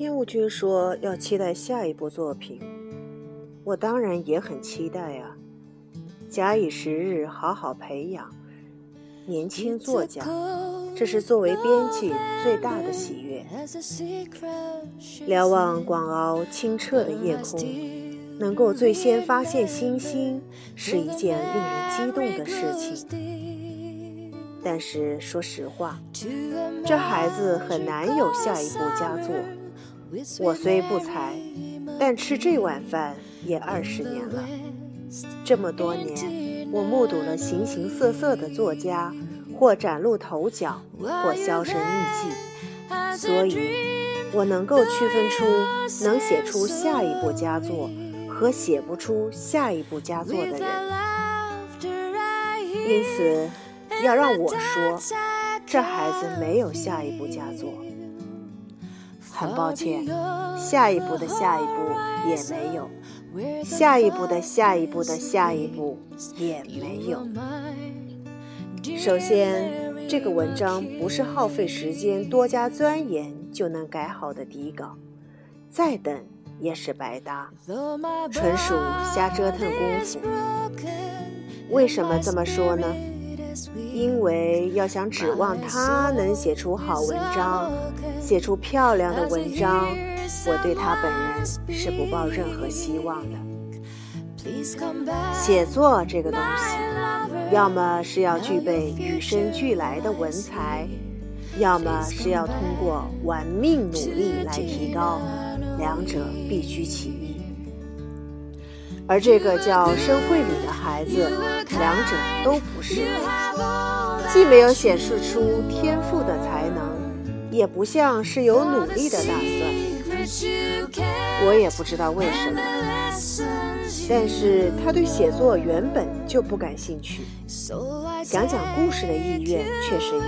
天务君说要期待下一部作品，我当然也很期待啊。假以时日，好好培养年轻作家，这是作为编辑最大的喜悦。瞭望广袤清澈的夜空，能够最先发现星星，是一件令人激动的事情。但是说实话，这孩子很难有下一部佳作。我虽不才，但吃这碗饭也二十年了。这么多年，我目睹了形形色色的作家，或崭露头角，或销声匿迹，所以，我能够区分出能写出下一部佳作和写不出下一部佳作的人。因此，要让我说，这孩子没有下一步佳作。很抱歉，下一步的下一步也没有，下一步的下一步的下一步也没有。首先，这个文章不是耗费时间多加钻研就能改好的底稿，再等也是白搭，纯属瞎折腾功夫。为什么这么说呢？因为要想指望他能写出好文章，写出漂亮的文章，我对他本人是不抱任何希望的。写作这个东西，要么是要具备与生俱来的文才，要么是要通过玩命努力来提高，两者必须齐。而这个叫申慧里的孩子，两者都不是，既没有显示出天赋的才能，也不像是有努力的打算。我也不知道为什么，但是他对写作原本就不感兴趣，讲讲故事的意愿确实有。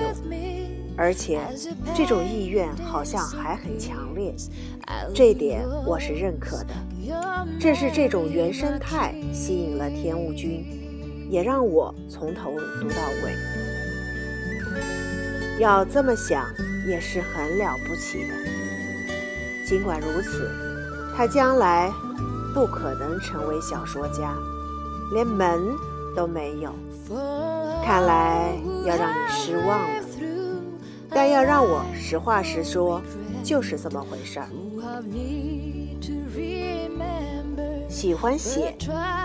而且，这种意愿好像还很强烈，这点我是认可的。正是这种原生态吸引了天雾君，也让我从头读到尾。要这么想也是很了不起的。尽管如此，他将来不可能成为小说家，连门都没有。看来要让你失望了。但要让我实话实说，就是这么回事儿。喜欢写，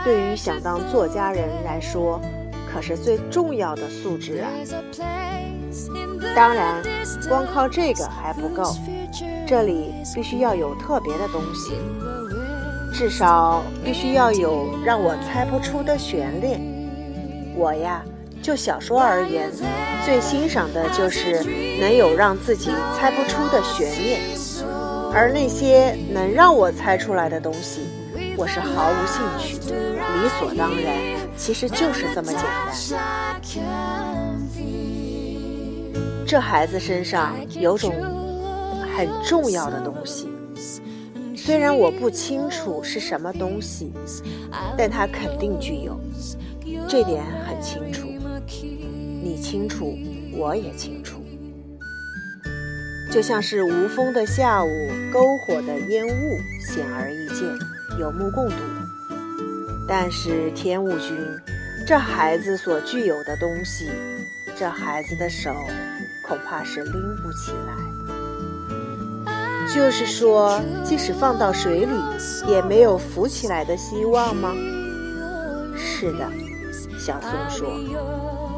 对于想当作家人来说，可是最重要的素质啊。当然，光靠这个还不够，这里必须要有特别的东西，至少必须要有让我猜不出的悬念。我呀。就小说而言，最欣赏的就是能有让自己猜不出的悬念，而那些能让我猜出来的东西，我是毫无兴趣，理所当然。其实就是这么简单。这孩子身上有种很重要的东西，虽然我不清楚是什么东西，但他肯定具有，这点很清楚。你清楚，我也清楚。就像是无风的下午，篝火的烟雾显而易见，有目共睹。但是天雾君，这孩子所具有的东西，这孩子的手恐怕是拎不起来。就是说，即使放到水里，也没有浮起来的希望吗？是的，小松说。